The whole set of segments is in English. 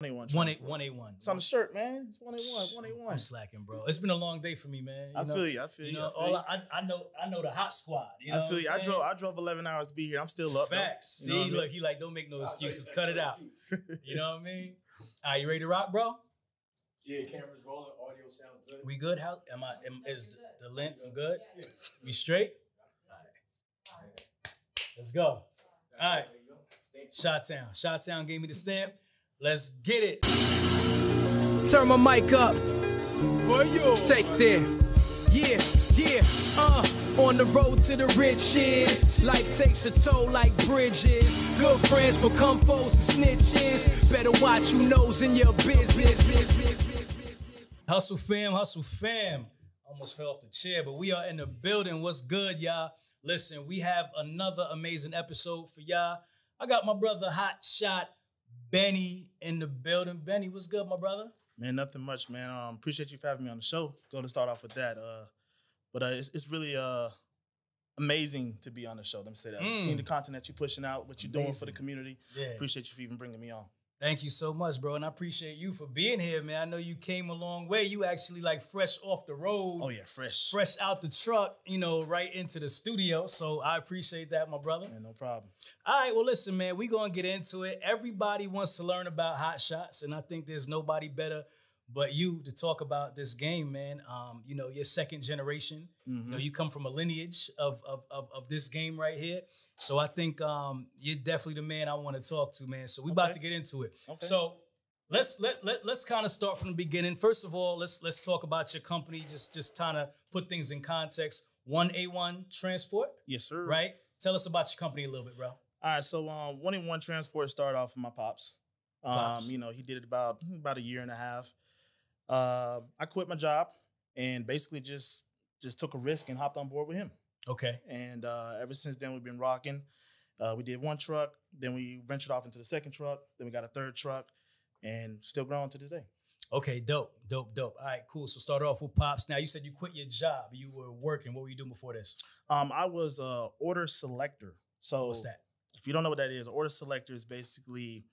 181. One eight Transport. one eight one. It's on the shirt, man. It's 181. I'm slacking, bro. It's been a long day for me, man. You I know, feel you. I feel You you. know, I feel all. I, I know, I know the hot squad. You know I feel what you. I'm I drove. I drove 11 hours to be here. I'm still up. though. Facts. You know See, I mean? look, he like, don't make no excuses. Cut it out. You know what I mean? Are you ready to rock, bro? Yeah, cameras rolling, audio sounds good. We good? How am I? Am, is the length I'm good? We straight? Let's go. All right. Shot Town. Shot Town gave me the stamp. Let's get it. Turn my mic up. For you. Take there. Yeah, yeah, uh. On the road to the riches. Life takes a toll like bridges. Good friends become foes and snitches. Better watch who knows in your business. Hustle fam, hustle fam. Almost fell off the chair, but we are in the building. What's good, y'all? Listen, we have another amazing episode for y'all. I got my brother Hot Shot Benni in the building. Benni, what's good, my brother? Man, nothing much, man. Um, appreciate you for having me on the show. Going to start off with that. Uh, but uh, it's, it's really uh amazing to be on the show. Let me say that. Mm. Seeing the content that you're pushing out, what you're doing for the community. Yeah. Appreciate you for even bringing me on. Thank you so much, bro. And I appreciate you for being here, man. I know you came a long way. You actually like fresh off the road. Oh yeah, fresh. Fresh out the truck, you know, right into the studio. So I appreciate that, my brother. Man, no problem. All right, well, listen, man, we're gonna get into it. Everybody wants to learn about hot shots, and I think there's nobody better but you to talk about this game, man. Um, you know, you're second generation. You know, Mhm. you come from a lineage of of, of, of this game right here. So I think um, you're definitely the man I want to talk to, man. So we about Okay. to get into it. Okay. So let's let, let let's kind of start from the beginning. First of all, let's let's talk about your company. Just just kind of put things in context. One A one Transport, yes, sir. right? Tell us about your company a little bit, bro. All right, so um, one in one transport started off with my pops. Um, you know, he did it about about a year and a half. Uh, I quit my job and basically just just took a risk and hopped on board with him. Okay. And uh, ever since then, we've been rocking. Uh, we did one truck, then we ventured off into the second truck, then we got a third truck, and still growing to this day. Okay, dope, dope, dope. All right, cool. So start off with pops. Now you said you quit your job. You were working. What were you doing before this? Um, I was a order selector. So What's that? if you don't know what that is, order selector is basically,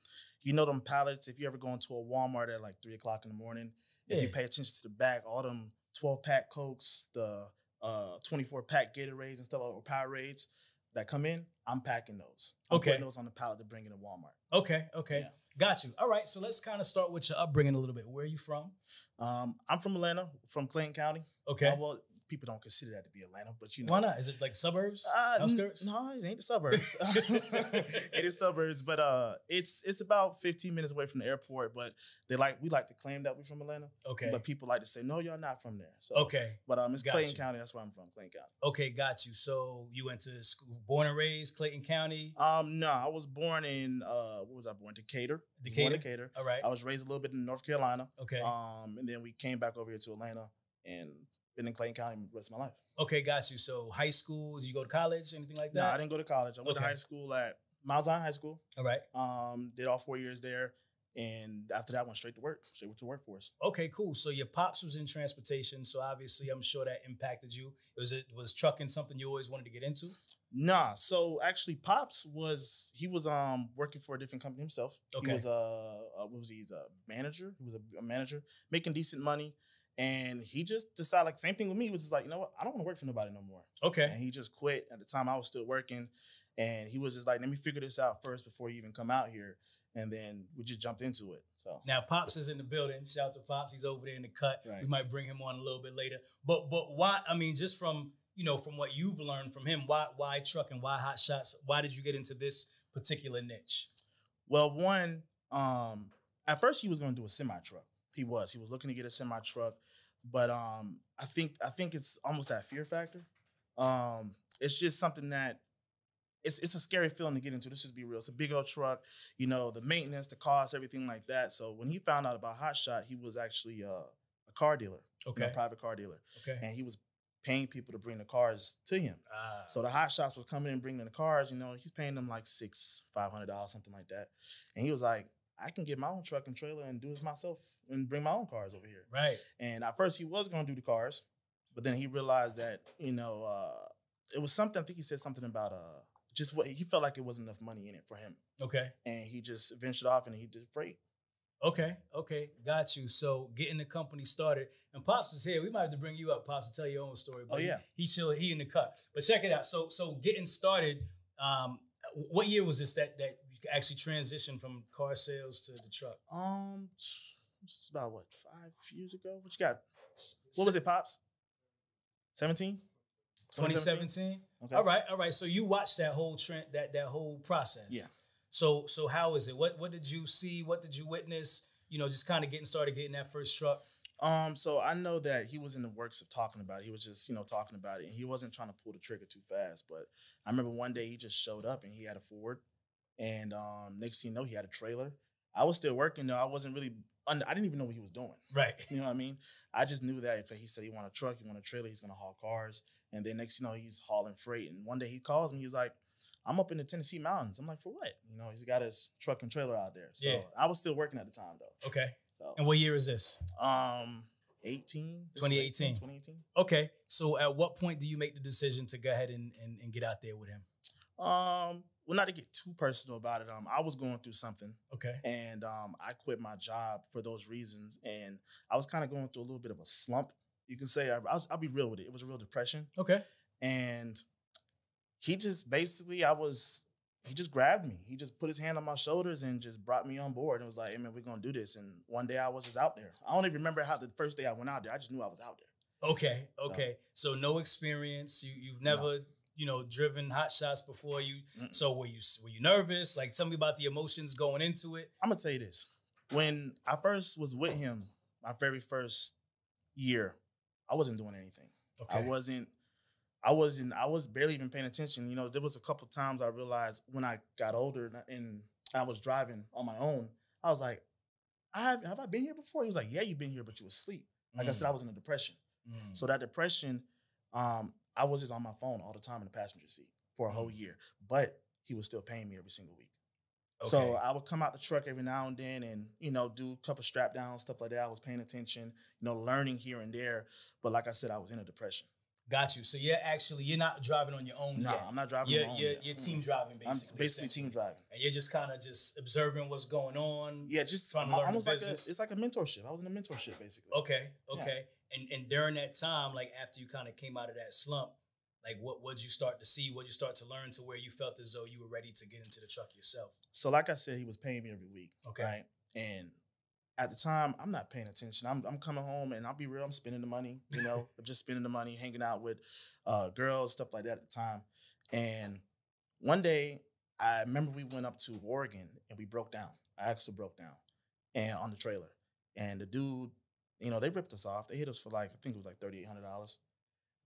you know, them pallets. If you ever go into a Walmart at like three o'clock in the morning, if you pay attention to the back, all them 12 pack Cokes, the uh, 24 pack Gatorades and stuff, or Powerades that come in, I'm packing those. I'm Okay. putting those on the pallet to bring in to Walmart. Okay, okay. Yeah. Got you. All right, so let's kind of start with your upbringing a little bit. Where are you from? Um, I'm from Atlanta, from Clayton County. Okay. Uh, well, people don't consider that to be Atlanta, but you know. Why not? Is it like suburbs? Uh, outskirts? No, it ain't the suburbs. it is suburbs, but uh, it's it's about 15 minutes away from the airport. But they like we like to claim that we're from Atlanta, Okay. but people like to say no, y'all not from there. So Okay. but um, it's Got Clayton you. County. That's where I'm from, Clayton County. Okay, got you. So you went to school, born and raised Clayton County. Um, no, I was born in uh, what was I born? Decatur. Was born Decatur? Decatur. All right. I was raised a little bit in North Carolina. Okay. Um, and then we came back over here to Atlanta and been in Clayton County the rest of my life. Okay, got you. So high school, did you go to college, anything like that? No. I didn't go to college. I went Okay. to high school at Miles High School. All right. Um, did all four years there, and after that, went straight to work, straight to workforce. Okay, cool. So your pops was in transportation, so obviously I'm sure that impacted you. Was it was trucking something you always wanted to get into? Nah, so actually, Pops was he was um working for a different company himself. Okay. He was a uh, what was he? He's a manager. He was a, a manager making decent money, and he just decided like same thing with me. He was just like, you know what? I don't want to work for nobody no more. Okay. And he just quit. At the time, I was still working, and he was just like, let me figure this out first before you even come out here. And then we just jumped into it. So Now Pops is in the building. Shout out to Pops. He's over there in the cut. Right. We might bring him on a little bit later. But but why? I mean, just from you know from what you've learned from him, why why truck and Why hot shots? Why did you get into this particular niche? Well, one, um, at first he was going to do a semi truck. He was. He was looking to get a semi truck, but um, I think I think it's almost that fear factor. Um, it's just something that it's it's a scary feeling to get into. Let's just be real. It's a big old truck, you know, the maintenance, the cost, everything like that. So when he found out about Hot Shot, he was actually uh, a car dealer, Okay. a private car dealer, Okay. and he was paying people to bring the cars to him. Ah, So the hot shots was coming in bringing the cars, you know, he's paying them like six, five hundred dollars, something like that. And he was like, I can get my own truck and trailer and do this myself and bring my own cars over here. right. And at first he was gonna do the cars, but then he realized that, you know, uh, it was something, I think he said something about uh just what he felt like it wasn't enough money in it for him. Okay. And he just ventured off and he did freight. Okay, okay, got you. So getting the company started, and Pops is here. We might have to bring you up, Pops, to tell your own story. Oh, yeah. he chill. He in the cut. But check it out. So so getting started. Um, what year was this that that actually transitioned from car sales to the truck? Um, just about what five years ago. What you got? What was it, pops? Seventeen. 2017. Okay. All right, all right. So you watched that whole trend, that that whole process. Yeah. So so how is it? What what did you see? What did you witness? You know, just kind of getting started, getting that first truck. Um, so I know that he was in the works of talking about it. He was just, you know, talking about it, and he wasn't trying to pull the trigger too fast. But I remember one day he just showed up and he had a Ford, and um, next thing you know, he had a trailer. I was still working though. I wasn't really under. I didn't even know what he was doing. Right. You know what I mean? I just knew that because he said he wanted a truck, he wanted a trailer, he's gonna haul cars, and then next you know he's hauling freight. And one day he calls me, he's like, "I'm up in the Tennessee mountains." I'm like, "For what?" You know, he's got his truck and trailer out there. So Yeah. I was still working at the time though. Okay. So And what year is this? um, 18, 2018. 2018. Okay. So at what point do you make the decision to go ahead and, and, and get out there with him? Um, well, not to get too personal about it. Um, I was going through something, Okay. and um, I quit my job for those reasons, and I was kind of going through a little bit of a slump. You can say I, I was, I'll be real with it. It was a real depression, Okay. and he just basically, I was, he just grabbed me. He just put his hand on my shoulders and just brought me on board and was like, "Hey man, we're gonna do this." And one day I was just out there. I don't even remember how the first day I went out there. I just knew I was out there. Okay. Okay. So, no experience. You you've never you know driven hot shots before. You Mm-mm. so were you were you nervous? Like tell me about the emotions going into it. I'm gonna tell you this. When I first was with him, my very first year, I wasn't doing anything. Okay. I wasn't. I wasn't. I was barely even paying attention. You know, there was a couple times I realized when I got older and I- and I was driving on my own. I was like, I have have I been here before? He was like, Yeah, you've been here, but you were asleep. Like I said, I was in a depression. Mm. So that depression, um, I was just on my phone all the time in the passenger seat for a whole mm. year. But he was still paying me every single week. So I would come out the truck every now and then and, you know, do a couple strap downs, stuff like that. I was paying attention, you know, learning here and there. But like I said, I was in a depression. Got you. So you're actually you're not driving on your own No, yet. I'm not driving You're, you're, you're hmm. team driving I'm basically. basically essentially. team driving. And you're just kind of just observing what's going on. Yeah, just Trying to learn the almost like a, business. it's like a mentorship. I was in a mentorship basically. Okay. Yeah. Okay. And and during that time, like after you kind of came out of that slump, like what would you start to see? What you start to learn to where you felt as though you were ready to get into the truck yourself? So like I said, he was paying me every week. Okay. Right. And at the time, I'm not paying attention. I'm, I'm coming home and I'll be real, I'm spending the money, you know, I'm just spending the money, hanging out with uh, girls, stuff like that at the time. And one day, I remember we went up to Oregon and we broke down. I actually broke down and on the trailer. And the dude, you know, they ripped us off. They hit us for like, I think it was like $3,800.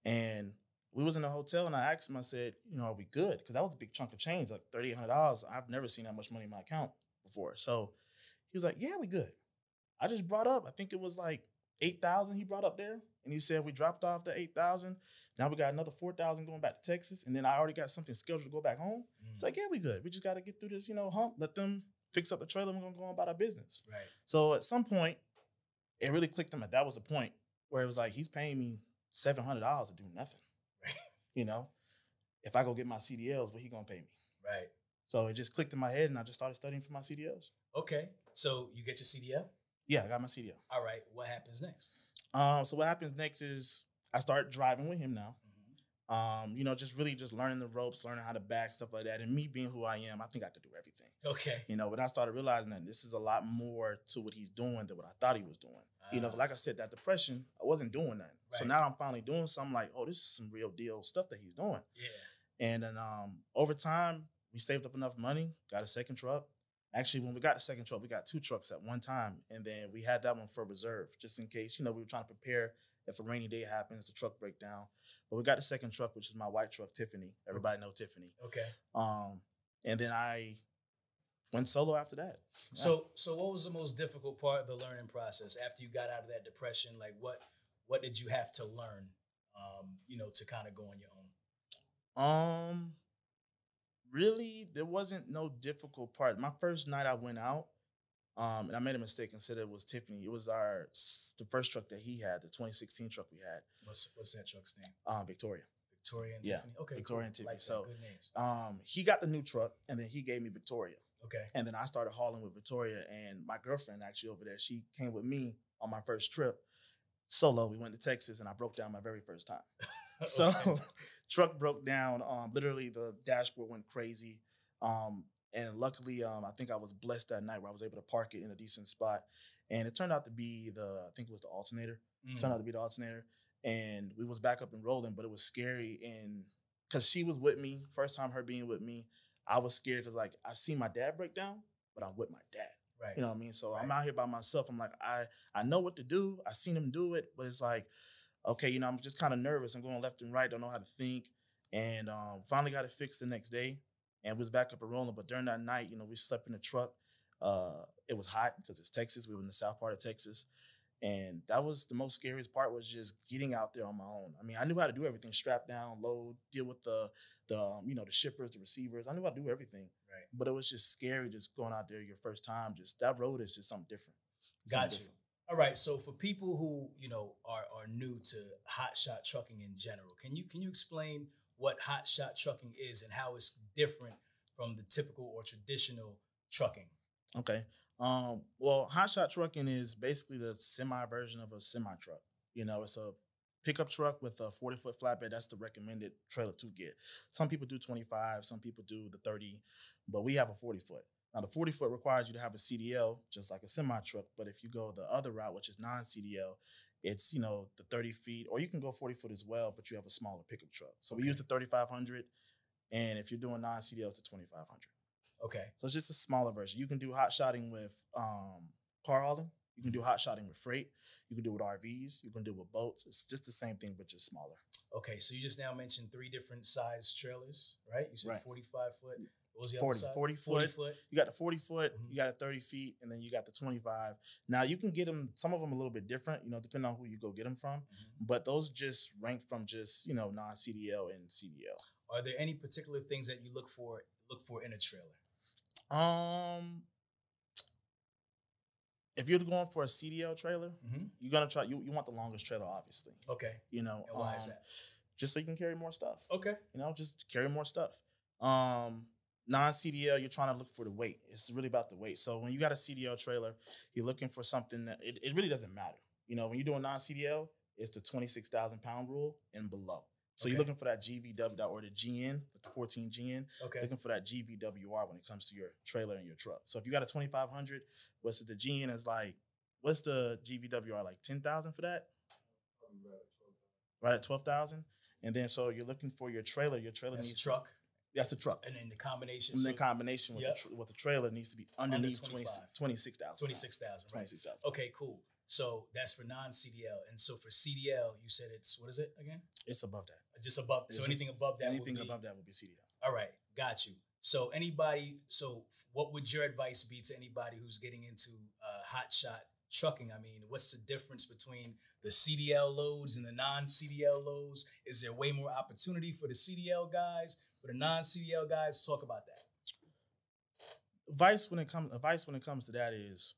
And we was in a hotel and I asked him, I said, you know, are we good? Because that was a big chunk of change, like $3,800. I've never seen that much money in my account before. So he was like, yeah, we good. I just brought up, I think it was like 8,000 he brought up there. And he said, we dropped off the 8,000. Now we got another 4,000 going back to Texas. And then I already got something scheduled to go back home. It's mm. like, yeah, we good. We just got to get through this, you know, hump. Let them fix up the trailer. We're going to go on about our business. right. So at some point, it really clicked him that that was the point where it was like, he's paying me $700 to do nothing. Right. You know, if I go get my CDLs, what he going to pay me? Right. So it just clicked in my head and I just started studying for my CDLs. Okay. So you get your CDL. Yeah, I got my CDL. All right. What happens next? Um, so what happens next is I start driving with him now. Um, you know, just really just learning the ropes, learning how to back, stuff like that. And me being who I am, I think I could do everything. Okay. You know, but I started realizing that this is a lot more to what he's doing than what I thought he was doing. You know, Ah. like I said, that depression, I wasn't doing nothing. So now I'm finally doing something like, oh, this is some real deal stuff that he's doing. Yeah. And then um, over time, we saved up enough money, got a second truck. Actually, when we got the second truck, we got two trucks at one time, and then we had that one for reserve, just in case. You know, we were trying to prepare if a rainy day happens, the truck break down. But we got the second truck, which is my white truck, Tiffany. Everybody know Tiffany. Okay. Um, and then I went solo after that. Yeah. So so what was the most difficult part of the learning process after you got out of that depression? Like what what did you have to learn? Um, you know, to kind of go on your own. Um, really, there wasn't no difficult part. My first night I went out, um, and I made a mistake and said it was Tiffany. It was our the first truck that he had, the 2016 truck we had, What's what's that truck's name? um, Victoria. Victoria and Yeah, Tiffany. Okay, Victoria cool. and Tiffany. Like. So- good names. Um, he got the new truck, and then he gave me Victoria. Okay. And then I started hauling with Victoria and my girlfriend actually over there. She came with me on my first trip solo. We went to Texas and I broke down my very first time. So truck broke down. Um, literally the dashboard went crazy. Um, and luckily, um, I think I was blessed that night where I was able to park it in a decent spot. And it turned out to be the, I think it was the alternator. Mm. Turned out to be the alternator. And we was back up and rolling, but it was scary. And cause she was with me, first time her being with me, I was scared because like I see my dad break down, but I'm with my dad. Right. You know what I mean? So I'm out here by myself. I'm like, I I know what to do. I seen him do it, but it's like, okay, you know, I'm just kind of nervous. I'm going left and right, don't know how to think. And um, finally got it fixed the next day and was back up and rolling. But during that night, you know, we slept in the truck. Uh, it was hot because it's Texas. We were in the south part of Texas. And that was the most scariest part was just getting out there on my own. I mean, I knew how to do everything: strap down, load, deal with the the um, you know the shippers, the receivers. I knew how to do everything Right. but it was just scary just going out there your first time. Just that road is just something different. Something Got you. different. All right. So for people who you know are are new to hot shot trucking in general, can you can you explain what hot shot trucking is and how it's different from the typical or traditional trucking? Okay. Um, well, hot shot trucking is basically the semi version of a semi truck. You know, it's a pickup truck with a 40 foot flatbed. That's the recommended trailer to get. Some people do 25, some people do the 30, but we have a 40 foot. Now, the 40 foot requires you to have a CDL, just like a semi truck. But if you go the other route, which is non CDL, it's you know the 30 feet, or you can go 40 foot as well, but you have a smaller pickup truck. So we use the 3500, and if you're doing non CDL, it's the 2500. Okay. So it's just a smaller version. You can do hot shotting with um, car hauling. You can do hot shotting with freight. You can do it with RVs. You can do it with boats. It's just the same thing, but just smaller. Okay. So you just now mentioned three different size trailers, right? You said Right. 45 foot. What was the 40, other size? 40 40 foot. foot. You got the 40 foot, Mhm. you got the 30 feet, and then you got the 25. Now you can get them, some of them a little bit different, you know, depending on who you go get them from. Mhm. But those just rank from just, you know, non CDL and CDL. Are there any particular things that you look for look for in a trailer? Um, if you're going for a CDL trailer, Mm-hmm. you're gonna try. You, you want the longest trailer, obviously. Okay. You know, And why is um, that? Just so you can carry more stuff. Okay. you know, just carry more stuff. Um, non CDL, you're trying to look for the weight. It's really about the weight. So when you got a CDL trailer, you're looking for something that it, it really doesn't matter. You know, when you're doing non CDL, it's the 26,000 pound rule and below. So you're looking for that GVW or the GN, the 14 GN, Okay. looking for that GVWR when it comes to your trailer and your truck. So if you got a 2500, what's it? The GN is like, what's the GVWR like 10,000 for that? Right at 12,000. And then so you're looking for your trailer. Your trailer That's a needs truck, That's a truck. and then the combination. And so combination with, Yep. the tr- with the trailer needs to be underneath 20 25. 26,000. 26,000, right? 26,000. Okay, cool. So that's for non CDL. And so for CDL, you said it's, what is it again? It's above that. Just above. It's So just anything above that Anything would be, above that will be CDL. All right, got you. So anybody, so what would your advice be to anybody who's getting into uh, hot shot trucking? I mean, what's the difference between the CDL loads and the non-CDL loads? Is there way more opportunity for the CDL guys, for the non-CDL guys? Talk about that. Advice when it comes advice when it comes to that is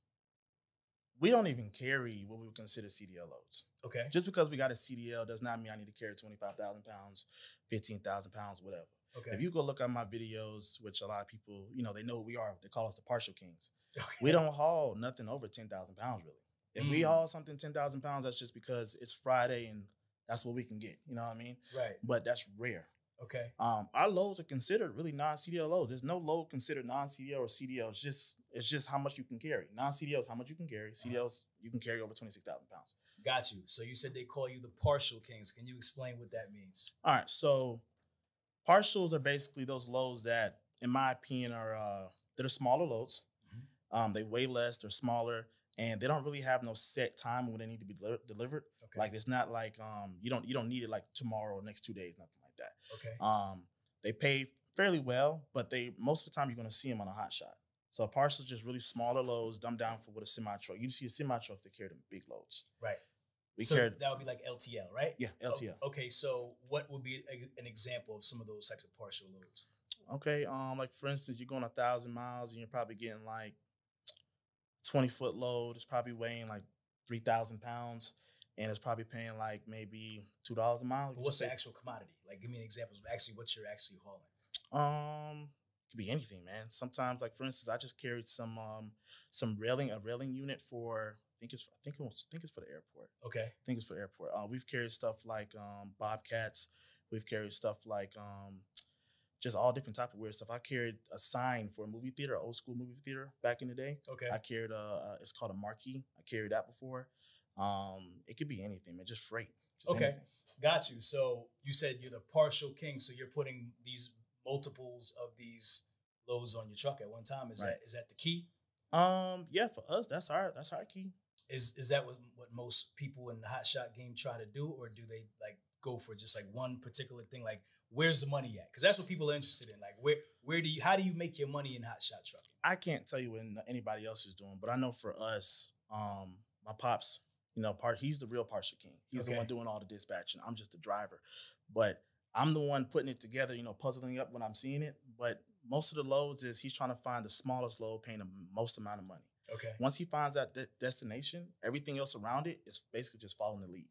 we don't even carry what we would consider CDL loads. Okay. Just because we got a CDL does not mean I need to carry 25,000 pounds, 15,000 pounds, whatever. Okay. If you go look at my videos, which a lot of people, you know, they know who we are. They call us the partial kings. okay. We don't haul nothing over 10,000 pounds, really. If we Mm. haul something 10,000 pounds, that's just because it's Friday and that's what we can get. You know what I mean? Right. But that's rare. Okay. Um, our loads are considered really non-CDL loads. There's no load considered non-CDL or CDL. It's just it's just how much you can carry. Non-CDL is how much you can carry. CDLs you can carry over 26,000 pounds. Got you. So you said they call you the partial kings. Can you explain what that means? All right, so partials are basically those loads that, in my opinion, are uh, they're smaller loads. Mhm. Um, they weigh less, they're smaller, and they don't really have no set time when they need to be deli- delivered. Okay. Like it's not like um, you don't you don't need it like tomorrow or next two days, nothing that. okay. Um, they pay fairly well, but they most of the time you're gonna see them on a hot shot. So partials just really smaller loads, dumbed down for what a semi truck. You see a semi truck that carry them big loads. Right. We so carry that would be like LTL, right? yeah LTL. Okay, so what would be a, an example of some of those types of partial loads? Okay, um, like for instance, you're going a thousand miles and you're probably getting like twenty foot load. It's probably weighing like three thousand pounds, and it's probably paying like maybe two dollars a mile. What's the actual commodity? Like, give me an example of actually what you're actually hauling. Um, could be anything, man. Sometimes, like for instance, I just carried some um some railing a railing unit for I think it's I think it was I think it's for the airport. Okay. I think it's for the airport. Uh, we've carried stuff like um, bobcats. We've carried stuff like um, just all different type of weird stuff. I carried a sign for a movie theater, old school movie theater back in the day. Okay. I carried a, a it's called a marquee. I carried that before. Um, it could be anything, man. Just freight. Just Okay. anything. Got you. So you said you're the partial king, so you're putting these multiples of these loads on your truck at one time. Is Right. that is that the key? Um, yeah, for us, that's our that's our key. Is is that what, what most people in the hot shot game try to do, or do they like go for just like one particular thing? Like, where's the money at? Because that's what people are interested in. Like, where where do you how do you make your money in hot shot trucking? I can't tell you what anybody else is doing, but I know for us, um, my pops, you know, part he's the real partial king. He's the one doing all the dispatching. I'm just the driver, but I'm the one putting it together. You know, puzzling up when I'm seeing it. But most of the loads is he's trying to find the smallest load, paying the most amount of money. Okay. Once he finds that de- destination, everything else around it is basically just following the lead.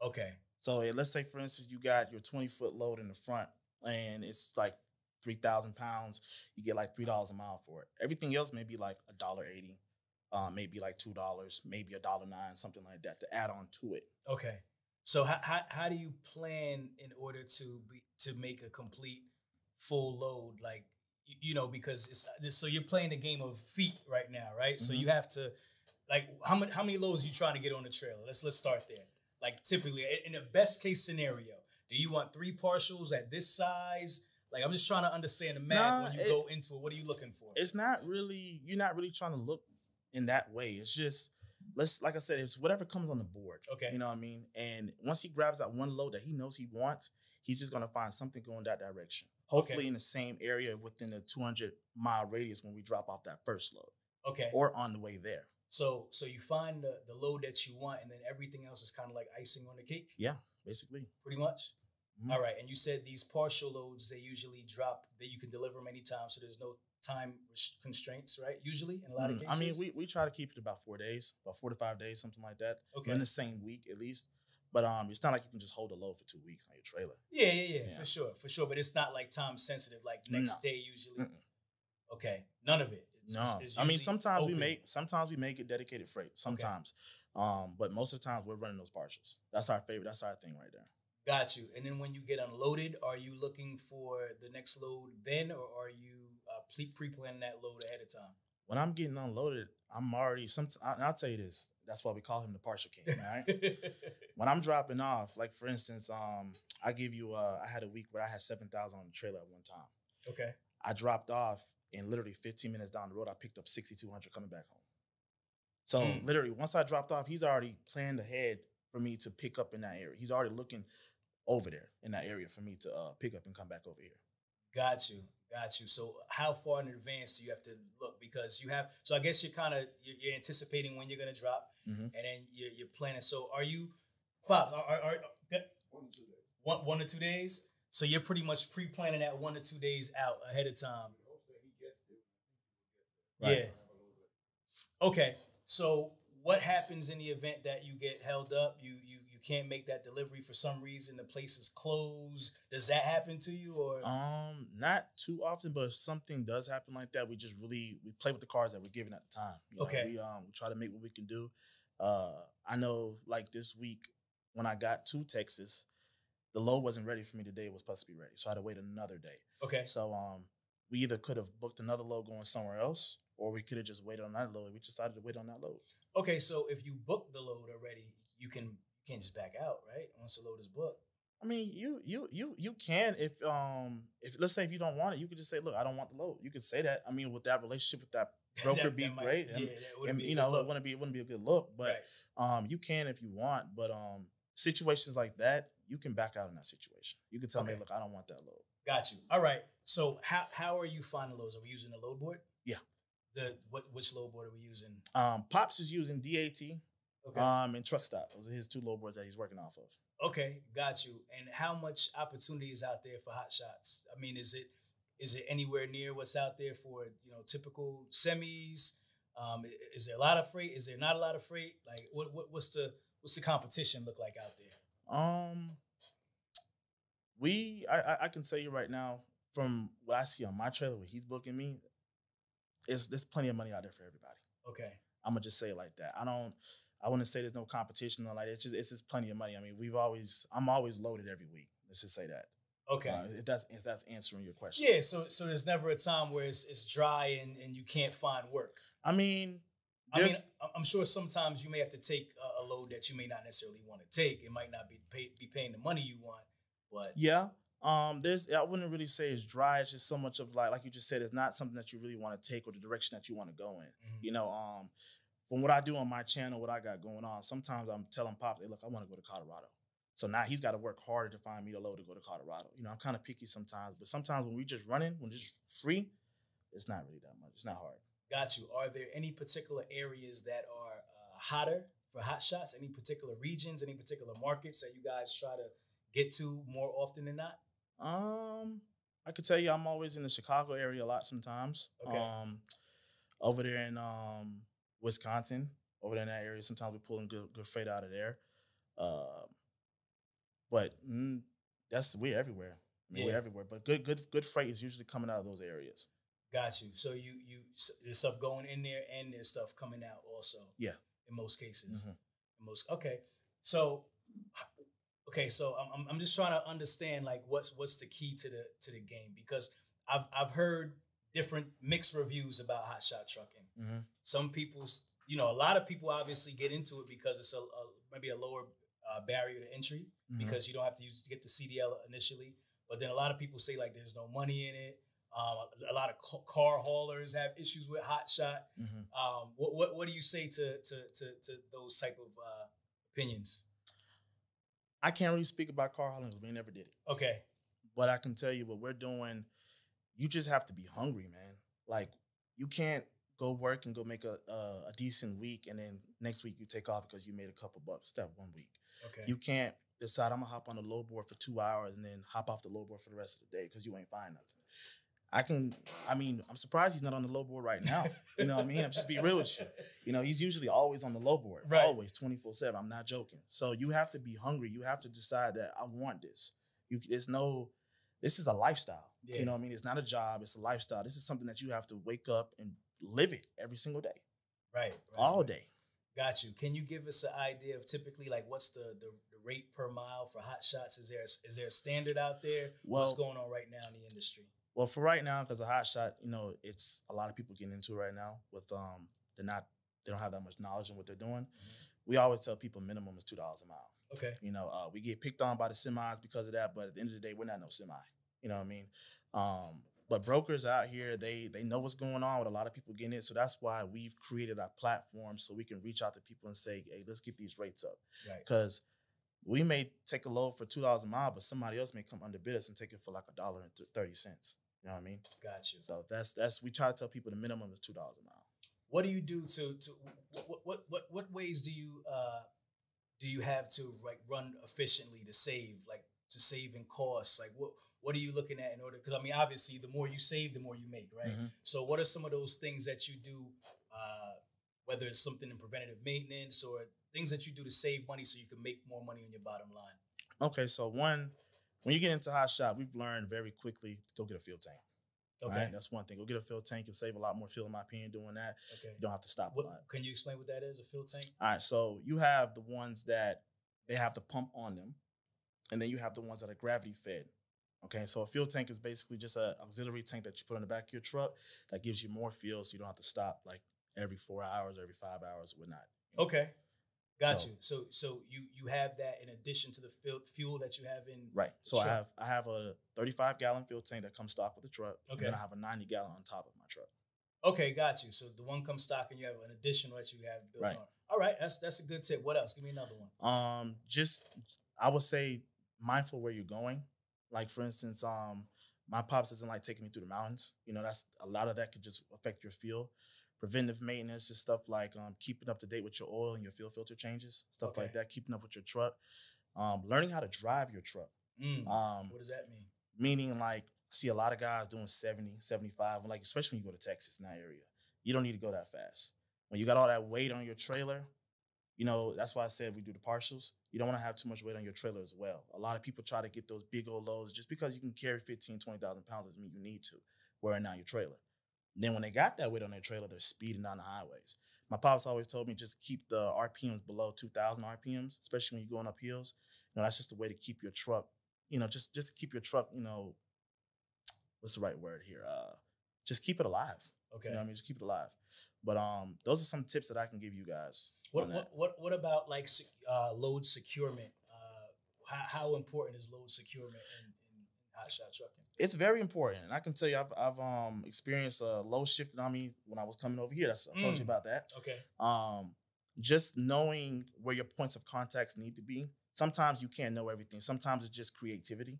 Okay. So let's say, for instance, you got your 20 foot load in the front and it's like 3,000 pounds. You get like $3 a mile for it. Everything else may be like a dollar eighty, um, maybe like $2, maybe a dollar nine, something like that to add on to it. Okay. So how, how how do you plan in order to be to make a complete full load? Like you, know, because it's this, so you're playing the game of feet right now, right? So Mhm. you have to like how many how many loads are you trying to get on the trailer? Let's let's start there. Like typically in the best case scenario, do you want three partials at this size? Like I'm just trying to understand the math Nah, when you it- go into it. What are you looking for? It's not really, you're not really trying to look in that way. It's just, let's, like I said, it's whatever comes on the board. Okay. You know what I mean? And once he grabs that one load that he knows he wants, he's just going to find something going that direction. Hopefully in the same area within the 200 mile radius when we drop off that first load. okay. or on the way there. So so you find the, the load that you want, and then everything else is kind of like icing on the cake. Yeah, basically, pretty much. Mhm. All right, and you said these partial loads they usually drop that you can deliver them anytime, so there's no time constraints, right? Usually, in a lot of Mm, cases. I mean, we, we try to keep it about four days, about four to five days, something like that. okay. In the same week at least. But um, it's not like you can just hold a load for two weeks on your trailer. yeah, yeah, yeah, Yeah. for sure, for sure. But it's not like time sensitive, like next No. day usually. Mm-mm. Okay, none of it. It's- No, it's- it's I mean sometimes we make sometimes we make it dedicated freight. Sometimes, um, but most of the times we're running those partials. That's our favorite. That's our thing right there. Got you. And then when you get unloaded, are you looking for the next load then, or are you uh, pre planning that load ahead of time? When I'm getting unloaded, I'm already. Some I'll tell you this. That's why we call him the partial king. All right. when I'm dropping off, like for instance, um, I give you. Uh, I had a week where I had seven thousand on the trailer at one time. okay. I dropped off, and literally 15 minutes down the road, I picked up 6,200 coming back home. So Mm. literally, once I dropped off, he's already planned ahead for me to pick up in that area. He's already looking over there in that area for me to uh, pick up and come back over here. Got you, got you. So how far in advance do you have to look? Because you have, so I guess you're kind of you're, you're anticipating when you're gonna drop, Mhm. and then you're, you're planning. So are you, Pop? Are, are, are One, two days. one one or two days? So you're pretty much pre-planning that one or two days out ahead of time. We hope that he gets there. Yeah. Okay. So what happens in the event that you get held up? You you you can't make that delivery for some reason. The place is closed. Does that happen to you or? Um, not too often, but if something does happen like that, we just really we play with the cards that we're given at the time. You know, Okay. We um we try to make what we can do. Uh, I know like this week when I got to Texas, the load wasn't ready for me today. It was supposed to be ready, so I had to wait another day. okay. So um, we either could have booked another load going somewhere else, or we could have just waited on that load. We just decided to wait on that load. Okay, so if you book the load already, you can you can't just back out, right? Once the load is booked. I mean, you you you you can if um if let's say if you don't want it, you could just say, look, I don't want the load. You could say that. I mean, with that relationship with that broker, That- be that might- great. Yeah, And, that and be you know, look. it wouldn't be it wouldn't be a good look, but right. um, you can if you want. But um, situations like that, you can back out in that situation. You can tell me, look, I don't want that load. Got you. All right. So how how are you finding loads? Are we using the load board? Yeah. The what which load board are we using? Um, Pops is using DAT Okay. um and Truck Stop. Those are his two load boards that he's working off of. okay, got you. And how much opportunity is out there for hot shots? I mean, is it is it anywhere near what's out there for you know typical semis? Um, is there a lot of freight? Is there not a lot of freight? Like what, what what's the what's the competition look like out there? Um, we I I, can tell you right now from what I see on my trailer, where he's booking me, is there's plenty of money out there for everybody. Okay. I'm gonna just say it like that. I don't. I wouldn't say there's no competition or like it's just it's just plenty of money. I mean, we've always I'm always loaded every week. Let's just say that. Okay. Uh, if that's if that's answering your question. yeah. So so there's never a time where it's, it's dry and, and you can't find work. I mean, I mean, I'm sure sometimes you may have to take a, a load that you may not necessarily want to take. It might not be pay, be paying the money you want, but yeah. Um, there's I wouldn't really say it's dry. It's just so much of like like you just said, it's not something that you really want to take or the direction that you want to go in. Mhm. You know, um, from what I do on my channel, what I got going on, sometimes I'm telling Pop, hey, look, I want to go to Colorado. So now he's got to work harder to find me the load to go to Colorado. You know, I'm kind of picky sometimes, but sometimes when we just running, when it's just free, it's not really that much. It's not hard. got you. Are there any particular areas that are uh, hotter for hot shots? Any particular regions? Any particular markets that you guys try to get to more often than not? Um, I could tell you I'm always in the Chicago area a lot sometimes. Okay. Um, over there in um Wisconsin, over there in that area, sometimes we're pulling good good freight out of there. Uh, but mm, that's we're everywhere. I mean, Yeah. We're everywhere. But good good good freight is usually coming out of those areas. Got you. So you you there's stuff going in there and there's stuff coming out also. Yeah. In most cases. Mhm. In most okay. So okay, so I'm I'm- I'm just trying to understand like what's what's the key to the to the game because I've I've heard different mixed reviews about hot shot trucking. Mm-hmm. Some people's you know a lot of people obviously get into it because it's a, a maybe a lower uh, barrier to entry Mm-hmm. because you don't have to use to get the CDL initially. But then a lot of people say like there's no money in it. Um, a lot of ca- car haulers have issues with hot shot. Mm-hmm. Um, what, what what do you say to to to, to those type of uh, opinions? I can't really speak about car hauling because we never did it. Okay, But I can tell you what we're doing. You just have to be hungry, man. Like you can't go work and go make a a, a decent week, and then next week you take off because you made a couple bucks that one week. okay, You can't decide I'm gonna hop on the load board for two hours and then hop off the load board for the rest of the day because you ain't find nothing. I can. I mean, I'm surprised he's not on the load board right now. You know what I mean? I'm just be real with you. You know, he's usually always on the load board, Right. always 24 seven. I'm not joking. So you have to be hungry. You have to decide that I want this. You, there's no. This is a lifestyle. Yeah. You know what I mean? It's not a job. It's a lifestyle. This is something that you have to wake up and live it every single day, right, right, all right. day. Got you. Can you give us an idea of typically like what's the, the the rate per mile for hot shots? Is there a, is there a standard out there? what's going on right now in the industry? Well, for right now, because a hot shot, you know, it's a lot of people getting into it right now. With um, they're not, they don't have that much knowledge in what they're doing. We always tell people minimum is two dollars a mile. Okay, You know, uh, we get picked on by the semis because of that, but at the end of the day, we're not no semi. You know what I mean? Um, but brokers out here, they they know what's going on with a lot of people getting it. So that's why we've created our platform so we can reach out to people and say, hey, let's get these rates up. right. Because we may take a load for two dollars a mile, but somebody else may come underbid us and take it for like a dollar and thirty cents. You know what I mean? Got you. So that's that's we try to tell people the minimum is two dollars a mile. what do you do to to what what what what ways do you uh do you have to like run efficiently to save like to save in costs like what what are you looking at in order because i mean obviously the more you save the more you make right Mhm. so what are some of those things that you do uh whether it's something in preventative maintenance or things that you do to save money so you can make more money on your bottom line Okay, so one, when you get into hot shot, we've learned very quickly to go get a fuel tank. okay Right? That's one thing. Go get a fuel tank. You'll save a lot more fuel, in my opinion, doing that. okay You don't have to stop a lot. can you explain what that is a fuel tank All right, so you have the ones that they have the pump on them, and then you have the ones that are gravity fed. Okay, so a fuel tank is basically just an auxiliary tank that you put on the back of your truck that gives you more fuel, so you don't have to stop like every four hours, or every five hours, or whatnot. okay got So- you so so you you have that in addition to the fuel fuel that you have in Right. So I have I have a 35 gallon fuel tank that comes stock with the truck. and Okay. Then I have a 90 gallon on top of my truck. Okay, got you. So the one comes stock and you have an additional that you have built Right. on. All right, that's that's a good tip. What else? Give me another one. Um, just I would say mindful where you're going. Like for instance, um, my pops doesn't like taking me through the mountains. You know, that's a lot of that could just affect your fuel. Preventive maintenance is stuff like um, keeping up to date with your oil and your fuel filter changes, stuff like that. Keeping up with your truck, um, learning how to drive your truck. Mm, Um, what does that mean? meaning like I see a lot of guys doing 70, 75, and like especially when you go to Texas in that area. You don't need to go that fast. When you got all that weight on your trailer, you know, that's why I said we do the partials. You don't want to have too much weight on your trailer as well. A lot of people try to get those big old loads just because you can carry 15, 20,000 pounds doesn't mean you need to wearing down your trailer. Then when they got that weight on their trailer, they're speeding down the highways. My pops always told me just keep the RPMs below 2,000 RPMs, especially when you're going up hills. You know, that's just a way to keep your truck, you know, just just keep your truck, you know, what's the right word here? Uh, just keep it alive. Okay. You know what I mean? Just keep it alive. But um, those are some tips that I can give you guys. What what what what about like uh, load securement? Uh, how, how important is load securement in, in hot shot trucking? It's very important. And I can tell you, I've, I've um experienced a load shifted on me when I was coming over here. That's I told you Mm. about that. Okay. Um, just knowing where your points of contacts need to be. Sometimes you can't know everything. Sometimes it's just creativity.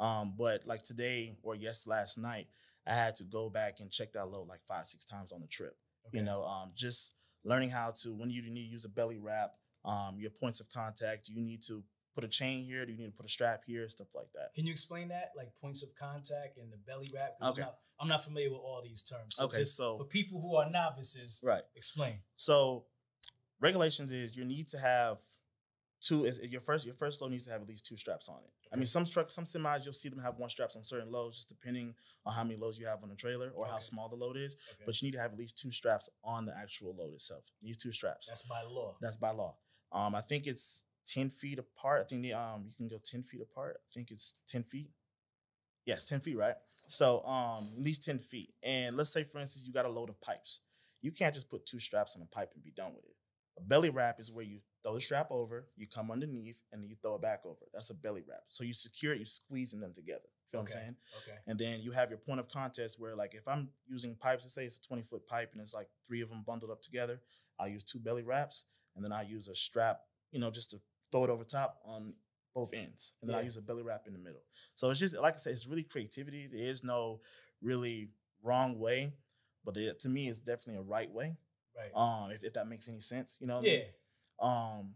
Um, but like today or yes, last night, I had to go back and check that load like five, six times on the trip. Okay. You know, um, just learning how to when you need to use a belly wrap, um, your points of contact. Do you need to put a chain here? Do you need to put a strap here? Stuff like that. Can you explain that, like points of contact and the belly wrap? Okay. I'm not, I'm not familiar with all these terms. So Okay, just so- for people who are novices, Right. explain. So regulations is you need to have two. Is your first your first load needs to have at least two straps on it. I mean, some trucks, some semis, you'll see them have one straps on certain loads, just depending on how many loads you have on the trailer or how small the load is. Okay. But you need to have at least two straps on the actual load itself. These two straps. That's by law. That's by law. Um, I think it's ten feet apart. I think the, um you can go ten feet apart. I think it's ten feet. Yes, ten feet, right? So um at least ten feet. And let's say for instance you got a load of pipes. You can't just put two straps on a pipe and be done with it. A belly wrap is where you throw the strap over, you come underneath, and then you throw it back over. That's a belly wrap. So you secure it, You're squeezing them together. You feel what I'm saying? Okay. And then you have your point of contact where, like, if I'm using pipes, let's say it's a 20 foot pipe and it's like three of them bundled up together, I'll use two belly wraps and then I use a strap, you know, just to throw it over top on both ends. And then I use a belly wrap in the middle. So it's just, like I said, it's really creativity. There is no really wrong way, but there, to me, it's definitely a right way. Right. Um, if, if that makes any sense, you know? what I yeah. mean? Um,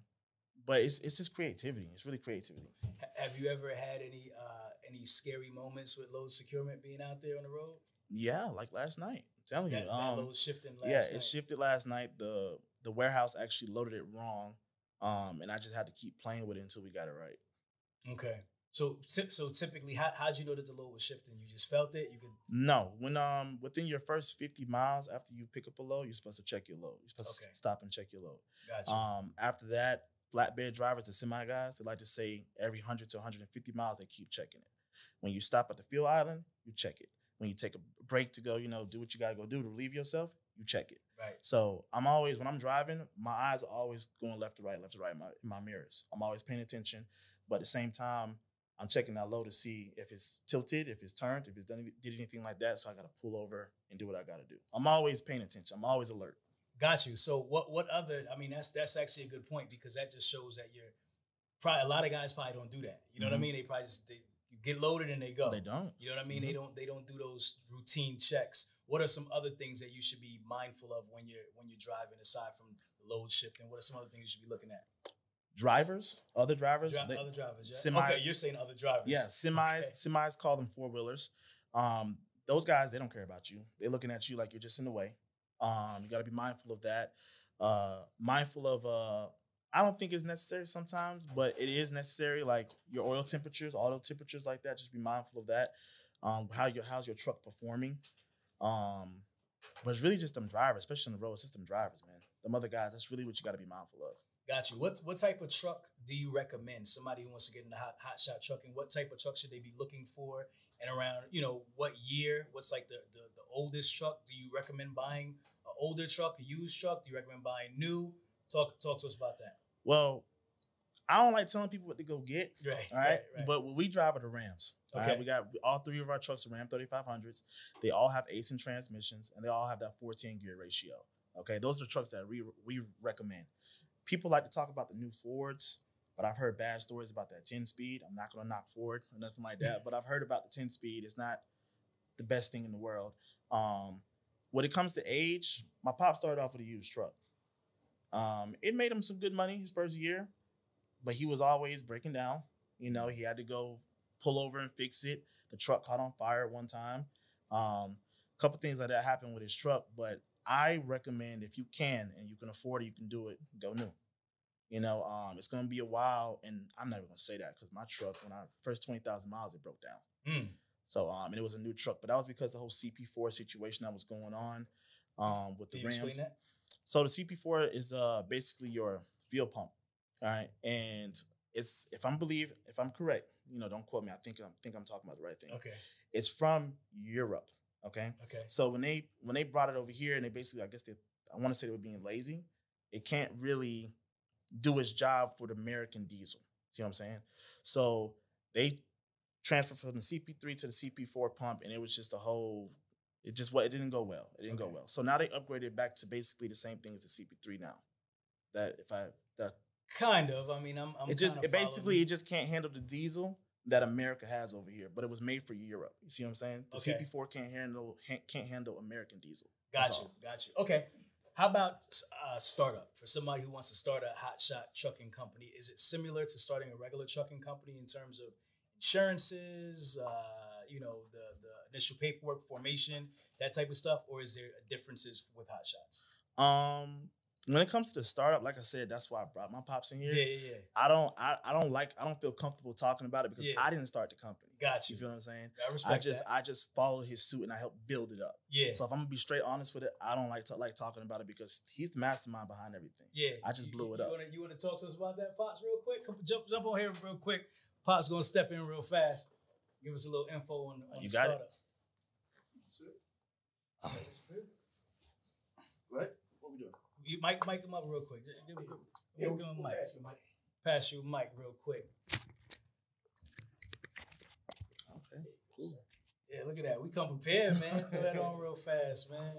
but it's it's just creativity. It's really creativity. Have you ever had any uh any scary moments with load securement being out there on the road? Yeah, like last night. I'm telling That, you. that um, load shifting last yeah, night. it shifted last night. The the warehouse actually loaded it wrong. Um, and I just had to keep playing with it until we got it right. Okay. So so typically, how how'd you know that the load was shifting? You just felt it. You could. No, when um within your first 50 miles after you pick up a load, you're supposed to check your load. You're supposed Okay. to stop and check your load. Gotcha. Um, after that, flatbed drivers, the semi guys, they like to say every 100 to 150 miles, they keep checking it. When you stop at the fuel island, you check it. When you take a break to go, you know, do what you gotta go do to relieve yourself, you check it. right. So I'm always when I'm driving, my eyes are always going left to right, left to right in my, in my mirrors. I'm always paying attention, but at the same time, I'm checking that low to see if it's tilted, if it's turned, if it's done did anything like that. So I gotta pull over and do what I gotta do. I'm always paying attention. I'm always alert. Got you. So what what other? I mean, that's that's actually a good point because that just shows that you're probably a lot of guys probably don't do that. You know what I Mhm. mean? They probably just they get loaded and they go. They don't. You know what I mean? They Mhm. don't they don't do those routine checks. What are some other things that you should be mindful of when you're when you're driving aside from the load shifting? What are some other things you should be looking at? Drivers, other drivers, Dri- other drivers, yeah. Okay, semis- you're saying other drivers. Yeah, semis. Okay. Semis call them four wheelers. Um, those guys, they don't care about you. They're looking at you like you're just in the way. Um, you got to be mindful of that. Uh, mindful of. Uh, I don't think it's necessary sometimes, but it is necessary. Like your oil temperatures, auto temperatures, like that. Just be mindful of that. Um, how your how's your truck performing? Um, but it's really just them drivers, especially on the road. It's just them drivers, man. Them other guys. That's really what you got to be mindful of. Got you. What what type of truck do you recommend? Somebody who wants to get into hot, hot shot trucking, what type of truck should they be looking for? And around, you know, what year? What's like the the, the oldest truck? Do you recommend buying an older truck, a used truck? Do you recommend buying new? Talk talk to us about that. Well, I don't like telling people what to go get. Right. All right. But we drive are the Rams. All right. Okay. We got all three of our trucks are Ram 3500s. They all have Aisin transmissions and they all have that 14 gear ratio. Okay. Those are the trucks that we, we recommend. People like to talk about the new Fords, but I've heard bad stories about that 10 speed. I'm not going to knock Ford or nothing like that, but I've heard about the 10 speed. It's not the best thing in the world. Um, when it comes to age, my pop started off with a used truck. Um, it made him some good money his first year, but he was always breaking down. You know, he had to go pull over and fix it. The truck caught on fire one time. Um, a couple things like that happened with his truck, but I recommend if you can and you can afford it, you can do it, go new. You know, um, it's gonna be a while, and I'm not even gonna say that because my truck, when I first twenty thousand miles, it broke down. Mm. So, um, and it was a new truck, but that was because the whole CP4 situation that was going on, um, with the Can Rams. that? So the CP4 is uh basically your fuel pump, all right, and it's if I'm believe if I'm correct, you know, don't quote me. I think I'm think I'm talking about the right thing. Okay. It's from Europe, okay. Okay. So when they when they brought it over here and they basically, I guess they, I want to say they were being lazy. It can't really do its job for the American diesel. See what I'm saying? So they transferred from the CP3 to the CP4 pump, and it was just a whole. It just what it didn't go well. It didn't go well. So now they upgraded back to basically the same thing as the CP3 now. That if I that Kind of. I mean, I'm. I'm it just it basically it just can't handle the diesel that America has over here, but it was made for Europe. You see what I'm saying? The Okay. CP4 can't handle can't handle American diesel. Got you. Got you. Okay. How about uh, startup for somebody who wants to start a hotshot trucking company? Is it similar to starting a regular trucking company in terms of insurances, uh, you know, the the initial paperwork formation, that type of stuff, or is there differences with hotshots? Um, when it comes to the startup, like I said, that's why I brought my pops in here. yeah, yeah. I don't I, I don't like I don't feel comfortable talking about it because Yeah. I didn't start the company. Got You you. feel what I'm saying? I respect I just that. I just followed his suit and I helped build it up. yeah, So if I'm gonna be straight honest with it, I don't like to like talking about it because he's the mastermind behind everything. yeah. I just You- blew you, it up. You wanna, you wanna talk to us about that, Pops, real quick? Come, jump, jump on here real quick. Pops gonna step in real fast. Give us a little info on, on You the got startup. Right? What we doing? You mic, mic him up real quick. Give, give, Yeah, him a mic. pass you, Mike. Pass you a mic real quick. Okay. Yeah, look at that. We come prepared, man. Put that on real fast, man.